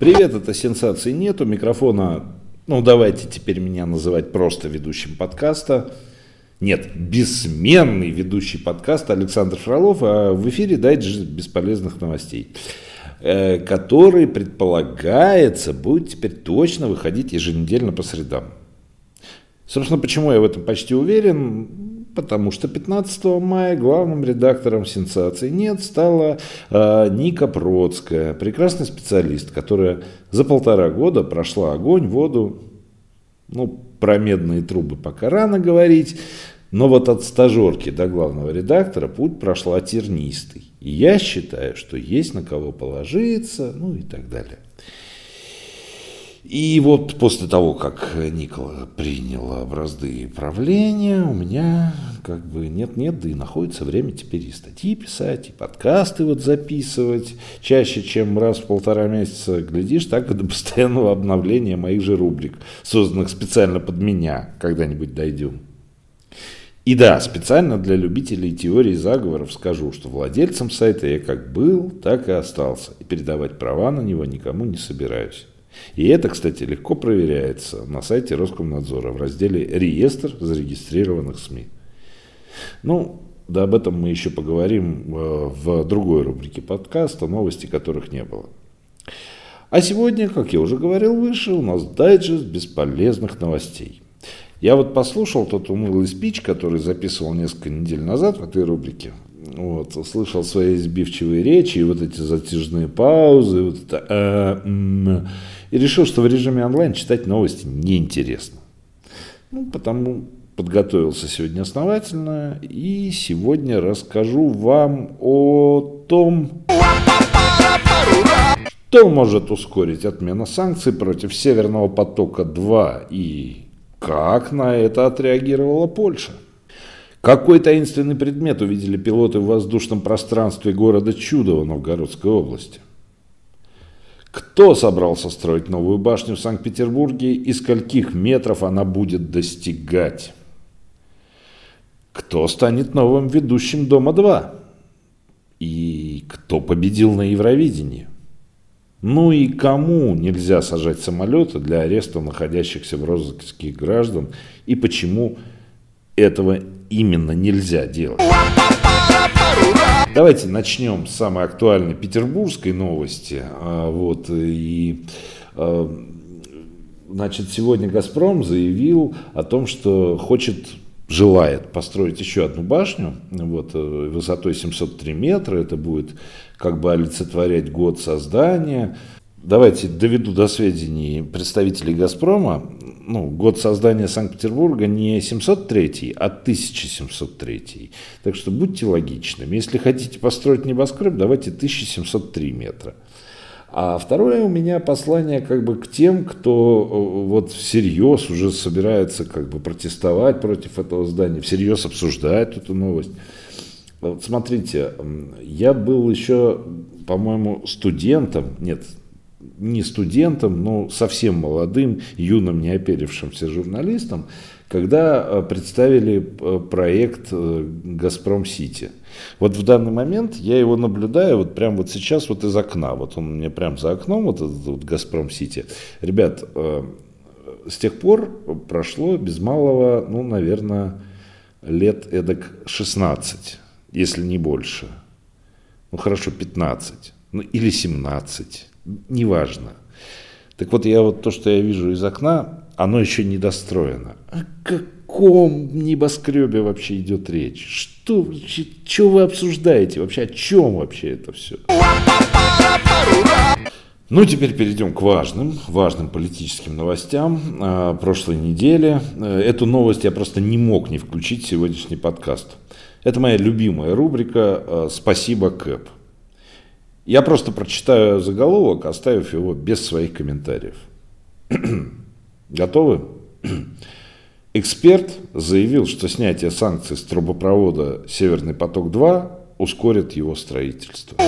Привет, это «Сенсаций нет». У микрофона, ну давайте теперь меня называть просто ведущим подкаста. Нет, бессменный ведущий подкаста Александр Фролов, а в эфире дайджест бесполезных новостей, э, который, предполагается, будет теперь точно выходить еженедельно по средам. Собственно, почему я в этом почти уверен? Потому что 15 мая главным редактором «Сенсаций нет» стала э, Ника Процкая, прекрасный специалист, которая за полтора года прошла огонь, воду, ну, про медные трубы пока рано говорить, но вот от стажерки до главного редактора путь прошла тернистый. И я считаю, что есть на кого положиться, ну и так далее. И вот после того, как Никола приняла бразды правления, у меня как бы нет-нет, да и находится время теперь и статьи писать, и подкасты вот записывать чаще, чем раз в полтора месяца. Глядишь, так и до постоянного обновления моих же рубрик, созданных специально под меня, когда-нибудь дойдем. И да, специально для любителей теории заговоров скажу, что владельцем сайта я как был, так и остался. И передавать права на него никому не собираюсь. И это, кстати, легко проверяется на сайте Роскомнадзора в разделе «Реестр зарегистрированных СМИ». Ну, да об этом мы еще поговорим э, в другой рубрике подкаста, новости которых не было. А сегодня, как я уже говорил выше, у нас дайджест бесполезных новостей. Я вот послушал тот унылый спич, который записывал несколько недель назад в этой рубрике. Вот, слышал свои избивчивые речи и вот эти затяжные паузы, вот это, э, и решил, что в режиме онлайн читать новости неинтересно. Ну, потому подготовился сегодня основательно и сегодня расскажу вам о том, что может ускорить отмена санкций против Северного потока-2 и как на это отреагировала Польша. Какой таинственный предмет увидели пилоты в воздушном пространстве города Чудово Новгородской области? Кто собрался строить новую башню в Санкт-Петербурге и скольких метров она будет достигать? Кто станет новым ведущим Дома-2? И кто победил на Евровидении? Ну и кому нельзя сажать самолеты для ареста находящихся в розыске граждан и почему этого именно нельзя делать? Давайте начнем с самой актуальной петербургской новости. А, вот, и, а, значит, сегодня «Газпром» заявил о том, что хочет желает построить еще одну башню вот, э, высотой 703 метра. Это будет как бы олицетворять год создания. Давайте доведу до сведений представителей «Газпрома». Ну, год создания Санкт-Петербурга не 703, а 1703. Так что будьте логичными. Если хотите построить небоскреб, давайте 1703 метра. А второе у меня послание как бы к тем, кто э, вот всерьез уже собирается как бы протестовать против этого здания, всерьез обсуждает эту новость. Вот смотрите, я был еще, по-моему, студентом, нет, не студентом, но совсем молодым, юным, неоперившимся журналистом, когда э, представили э, проект э, «Газпром Сити». Вот в данный момент я его наблюдаю вот прямо вот сейчас вот из окна. Вот он мне прямо за окном, вот этот вот «Газпром Сити». Ребят, с тех пор прошло без малого, ну, наверное, лет эдак 16, если не больше. Ну, хорошо, 15, ну, или 17 неважно. Так вот, я вот то, что я вижу из окна, оно еще не достроено. О каком небоскребе вообще идет речь? Что, что вы обсуждаете вообще? О чем вообще это все? Ну, теперь перейдем к важным, важным политическим новостям э, прошлой недели. Э, эту новость я просто не мог не включить в сегодняшний подкаст. Это моя любимая рубрика э, «Спасибо, Кэп». Я просто прочитаю заголовок, оставив его без своих комментариев. Готовы? Эксперт заявил, что снятие санкций с трубопровода «Северный поток-2» ускорит его строительство.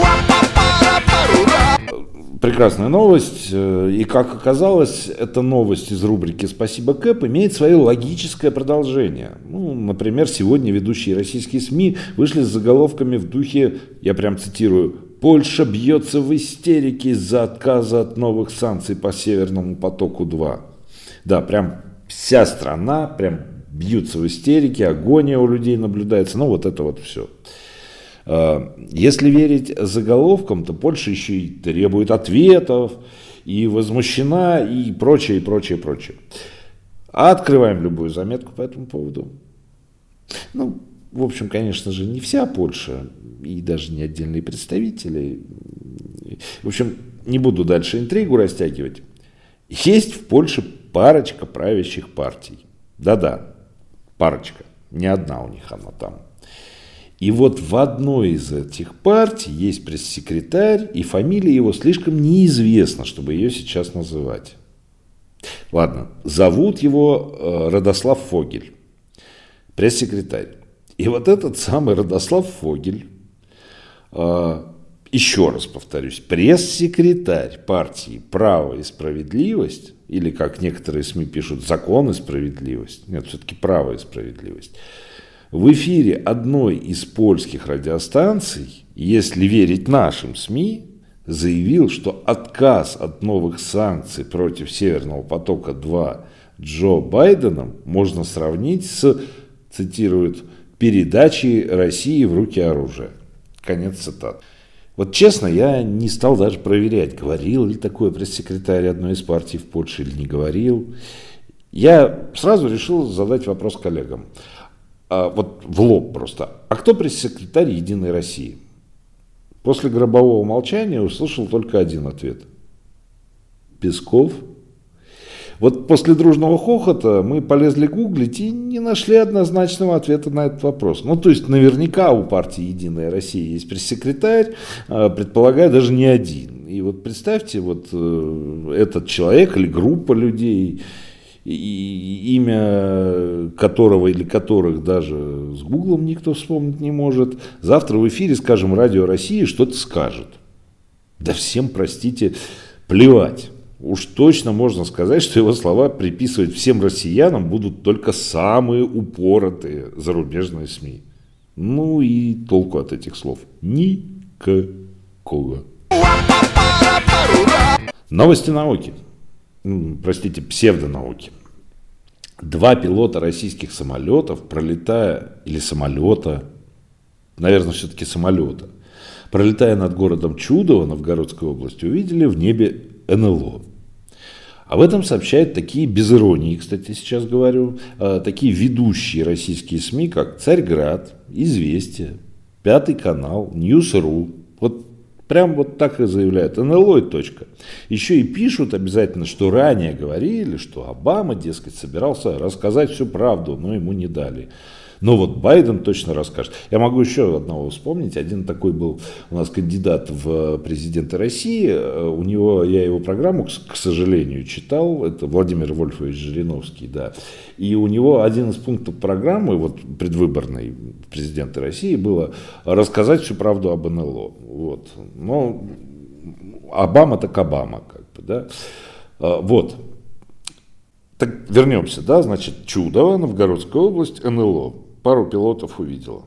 Прекрасная новость. И, как оказалось, эта новость из рубрики «Спасибо, Кэп» имеет свое логическое продолжение. Ну, например, сегодня ведущие российские СМИ вышли с заголовками в духе, я прям цитирую, Польша бьется в истерике из-за отказа от новых санкций по Северному потоку-2. Да, прям вся страна прям бьются в истерике, агония у людей наблюдается, ну вот это вот все. А, если верить заголовкам, то Польша еще и требует ответов, и возмущена, и прочее, и прочее, и прочее. Открываем любую заметку по этому поводу. Ну, в общем, конечно же, не вся Польша, и даже не отдельные представители. В общем, не буду дальше интригу растягивать. Есть в Польше парочка правящих партий. Да-да, парочка. Не одна у них она там. И вот в одной из этих партий есть пресс-секретарь, и фамилия его слишком неизвестна, чтобы ее сейчас называть. Ладно, зовут его э, Родослав Фогель, пресс-секретарь. И вот этот самый Родослав Фогель, э, еще раз повторюсь, пресс-секретарь партии «Право и справедливость», или, как некоторые СМИ пишут, «Закон и справедливость», нет, все-таки «Право и справедливость», в эфире одной из польских радиостанций, если верить нашим СМИ, заявил, что отказ от новых санкций против Северного потока-2 Джо Байденом можно сравнить с, цитируют, передачей России в руки оружия. Конец цитат. Вот честно, я не стал даже проверять, говорил ли такое пресс-секретарь одной из партий в Польше или не говорил. Я сразу решил задать вопрос коллегам. А, вот в лоб просто. А кто пресс-секретарь Единой России? После гробового молчания услышал только один ответ. Песков. Вот после дружного хохота мы полезли гуглить и не нашли однозначного ответа на этот вопрос. Ну, то есть, наверняка у партии «Единая Россия» есть пресс-секретарь, а, предполагаю, даже не один. И вот представьте, вот э, этот человек или группа людей, и имя которого или которых даже с Гуглом никто вспомнить не может, завтра в эфире, скажем, Радио России что-то скажет. Да всем, простите, плевать. Уж точно можно сказать, что его слова приписывать всем россиянам будут только самые упоротые зарубежные СМИ. Ну и толку от этих слов никакого. Новости науки простите, псевдонауки. Два пилота российских самолетов, пролетая, или самолета, наверное, все-таки самолета, пролетая над городом Чудово Новгородской области, увидели в небе НЛО. Об этом сообщают такие, без иронии, кстати, сейчас говорю, а, такие ведущие российские СМИ, как «Царьград», «Известия», «Пятый канал», «News.ru». Вот Прям вот так и заявляют. НЛО и точка. Еще и пишут обязательно, что ранее говорили, что Обама, дескать, собирался рассказать всю правду, но ему не дали. Но вот Байден точно расскажет. Я могу еще одного вспомнить. Один такой был у нас кандидат в президенты России. Э, у него, я его программу, к сожалению, читал. Это Владимир Вольфович Жириновский, да. И у него один из пунктов программы, вот предвыборной президента России, было рассказать всю правду об НЛО. Вот. Но Обама так Обама, как бы, да. Э, вот. Так вернемся, да, значит, Чудово, Новгородская область, НЛО пару пилотов увидела.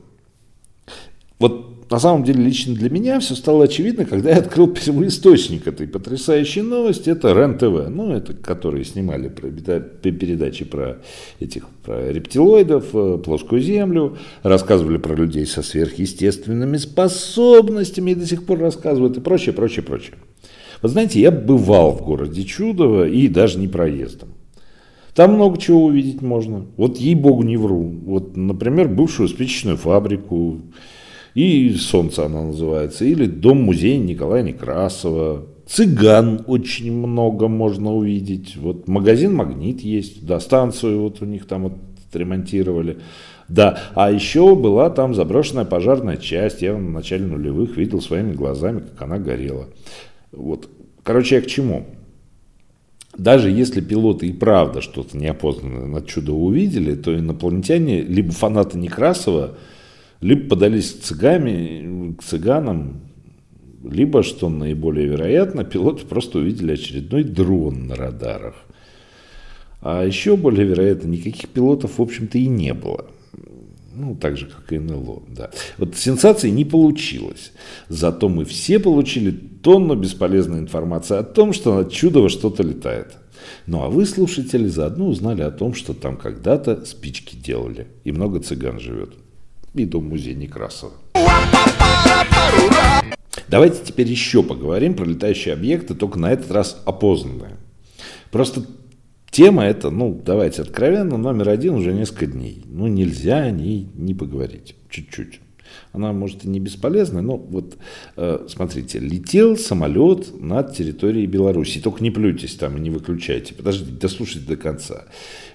Вот на самом деле лично для меня все стало очевидно, когда я открыл первоисточник этой потрясающей новости. Это РЕН-ТВ, ну, это которые снимали про передачи про этих про рептилоидов, э, плоскую землю, рассказывали про людей со сверхъестественными способностями и до сих пор рассказывают и прочее, прочее, прочее. Вы знаете, я бывал в городе Чудово и даже не проездом. Там много чего увидеть можно. Вот ей-богу не вру. Вот, например, бывшую спичечную фабрику, и «Солнце» она называется, или дом-музей Николая Некрасова. Цыган очень много можно увидеть. Вот магазин «Магнит» есть, да, станцию вот у них там вот ремонтировали. Да, а еще была там заброшенная пожарная часть. Я в начале нулевых видел своими глазами, как она горела. Вот. Короче, я к чему? Даже если пилоты и правда что-то неопознанное над чудо увидели, то инопланетяне либо фанаты Некрасова, либо подались к, цыгами, к цыганам, либо, что наиболее вероятно, пилоты просто увидели очередной дрон на радарах. А еще более вероятно, никаких пилотов, в общем-то, и не было. Ну, так же, как и НЛО, да. Вот сенсации не получилось. Зато мы все получили тонну бесполезной информации о том, что над чудово что-то летает. Ну, а вы, слушатели, заодно узнали о том, что там когда-то спички делали. И много цыган живет. И дом-музей Некрасова. Давайте теперь еще поговорим про летающие объекты, только на этот раз опознанные. Просто тема эта, ну, давайте откровенно, номер один уже несколько дней. Ну, нельзя о ней не поговорить. Чуть-чуть. Она, может, и не бесполезная, но вот, э, смотрите, летел самолет над территорией Беларуси. Только не плюйтесь там и не выключайте. Подождите, дослушайте до конца.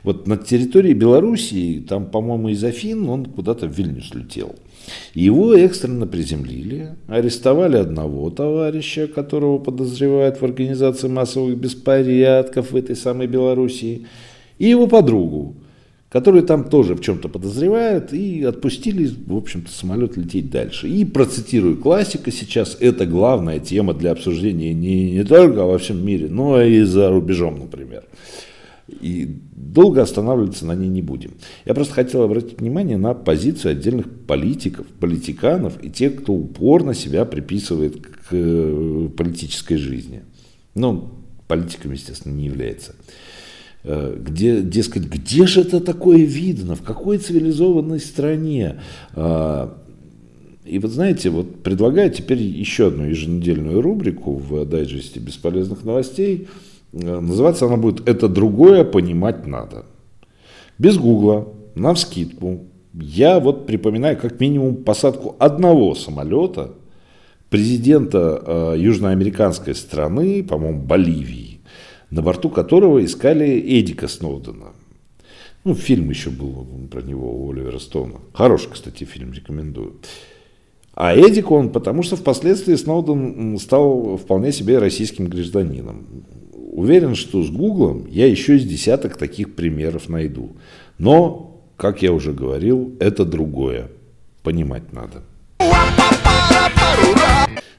Вот над территорией Белоруссии, там, по-моему, из Афин он куда-то в Вильнюс летел. Его экстренно приземлили, арестовали одного товарища, которого подозревают в организации массовых беспорядков в этой самой Белоруссии, и его подругу, которую там тоже в чем-то подозревают, и отпустили, в общем-то, самолет лететь дальше. И процитирую классика сейчас, это главная тема для обсуждения не, не только во всем мире, но и за рубежом, например. И долго останавливаться на ней не будем. Я просто хотел обратить внимание на позицию отдельных политиков, политиканов и тех, кто упорно себя приписывает к э, политической жизни. Ну, политиком, естественно, не является. Э, где, дескать, где же это такое видно, в какой цивилизованной стране? А, и вот знаете, вот предлагаю теперь еще одну еженедельную рубрику в дайджесте бесполезных новостей – называться она будет «Это другое понимать надо». Без гугла, на вскидку. Я вот припоминаю как минимум посадку одного самолета президента э, южноамериканской страны, по-моему, Боливии, на борту которого искали Эдика Сноудена. Ну, фильм еще был про него у Оливера Стоуна. Хороший, кстати, фильм, рекомендую. А Эдик он, потому что впоследствии Сноуден стал вполне себе российским гражданином. Уверен, что с Гуглом я еще из десяток таких примеров найду. Но, как я уже говорил, это другое. Понимать надо.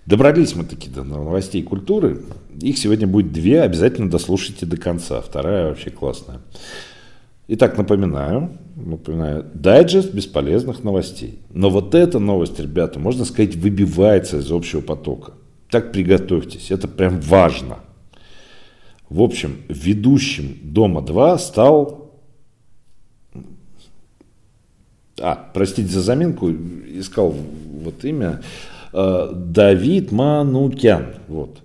Добрались мы таки до новостей культуры. Их сегодня будет две, обязательно дослушайте до конца. Вторая вообще классная. Итак, напоминаю, напоминаю, дайджест бесполезных новостей. Но вот эта новость, ребята, можно сказать, выбивается из общего потока. Так приготовьтесь, это прям важно. В общем, ведущим «Дома-2» стал... А, простите за заминку, искал вот имя. Э, Давид Манукян. Вот.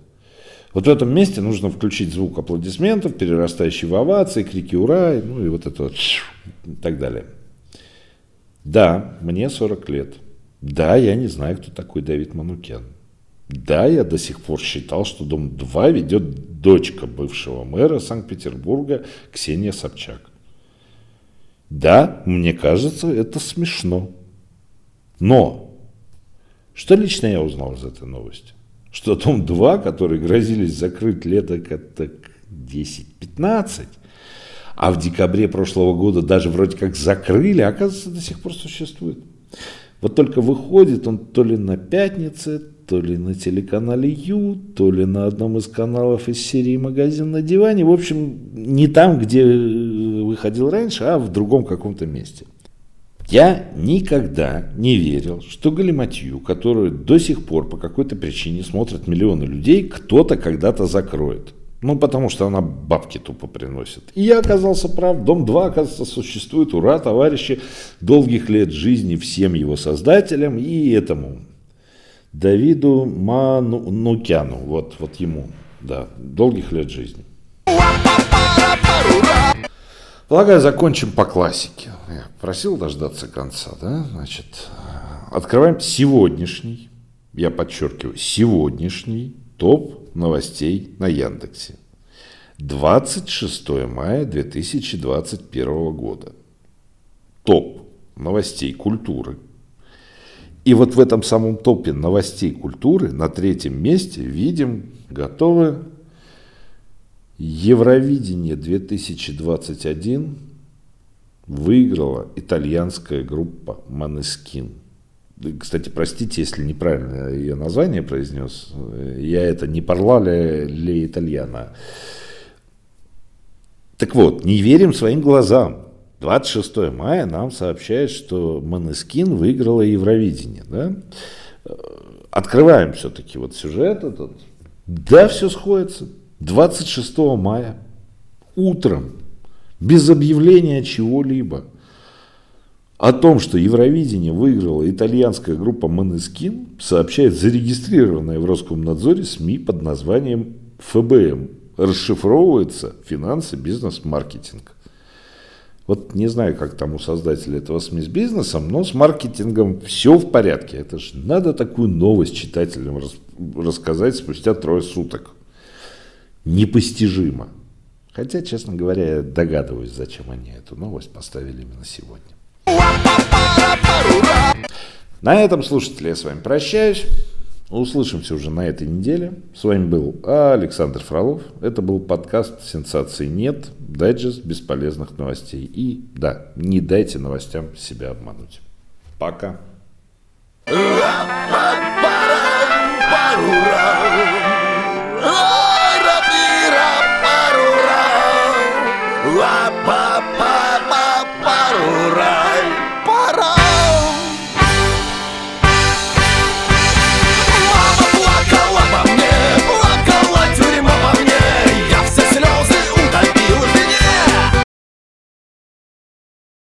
Вот в этом месте нужно включить звук аплодисментов, перерастающий в овации, крики «Ура!» ну и вот это вот и так далее. Да, мне 40 лет. Да, я не знаю, кто такой Давид Манукян. Да, я до сих пор считал, что Дом-2 ведет дочка бывшего мэра Санкт-Петербурга Ксения Собчак. Да, мне кажется, это смешно. Но, что лично я узнал из этой новости? Что Дом-2, который грозились закрыть лето как 10-15, а в декабре прошлого года даже вроде как закрыли, а оказывается, до сих пор существует. Вот только выходит он то ли на пятнице, то ли на телеканале Ю, то ли на одном из каналов из серии «Магазин на диване». В общем, не там, где э, выходил раньше, а в другом каком-то месте. Я никогда не верил, что галиматью, которую до сих пор по какой-то причине смотрят миллионы людей, кто-то когда-то закроет. Ну, потому что она бабки тупо приносит. И я оказался прав. Дом-2, оказывается, существует. Ура, товарищи. Долгих лет жизни всем его создателям и этому Давиду Манукяну. Вот, вот ему. Да, долгих лет жизни. Полагаю, закончим по классике. Я просил дождаться конца, да? Значит, открываем сегодняшний, я подчеркиваю, сегодняшний топ новостей на Яндексе. 26 мая 2021 года. Топ новостей культуры. И вот в этом самом топе новостей культуры на третьем месте видим готовы Евровидение 2021 выиграла итальянская группа Манескин. Кстати, простите, если неправильно ее название произнес. Я это не парлали ли итальяна. Так вот, не верим своим глазам. 26 мая нам сообщает, что Манескин выиграла Евровидение. Да? Открываем все-таки вот сюжет этот. Да, все сходится. 26 мая утром, без объявления чего-либо, о том, что Евровидение выиграла итальянская группа Манескин, сообщает зарегистрированная в Роскомнадзоре СМИ под названием ФБМ. Расшифровывается финансы, бизнес, маркетинг. Вот не знаю, как там у создателя этого СМИ с бизнесом, но с маркетингом все в порядке. Это же надо такую новость читателям рас, рассказать спустя трое суток. Непостижимо. Хотя, честно говоря, я догадываюсь, зачем они эту новость поставили именно сегодня. На этом, слушатели, я с вами прощаюсь. Ну, услышимся уже на этой неделе. С вами был Александр Фролов. Это был подкаст «Сенсации нет», дайджест бесполезных новостей. И да, не дайте новостям себя обмануть. Пока.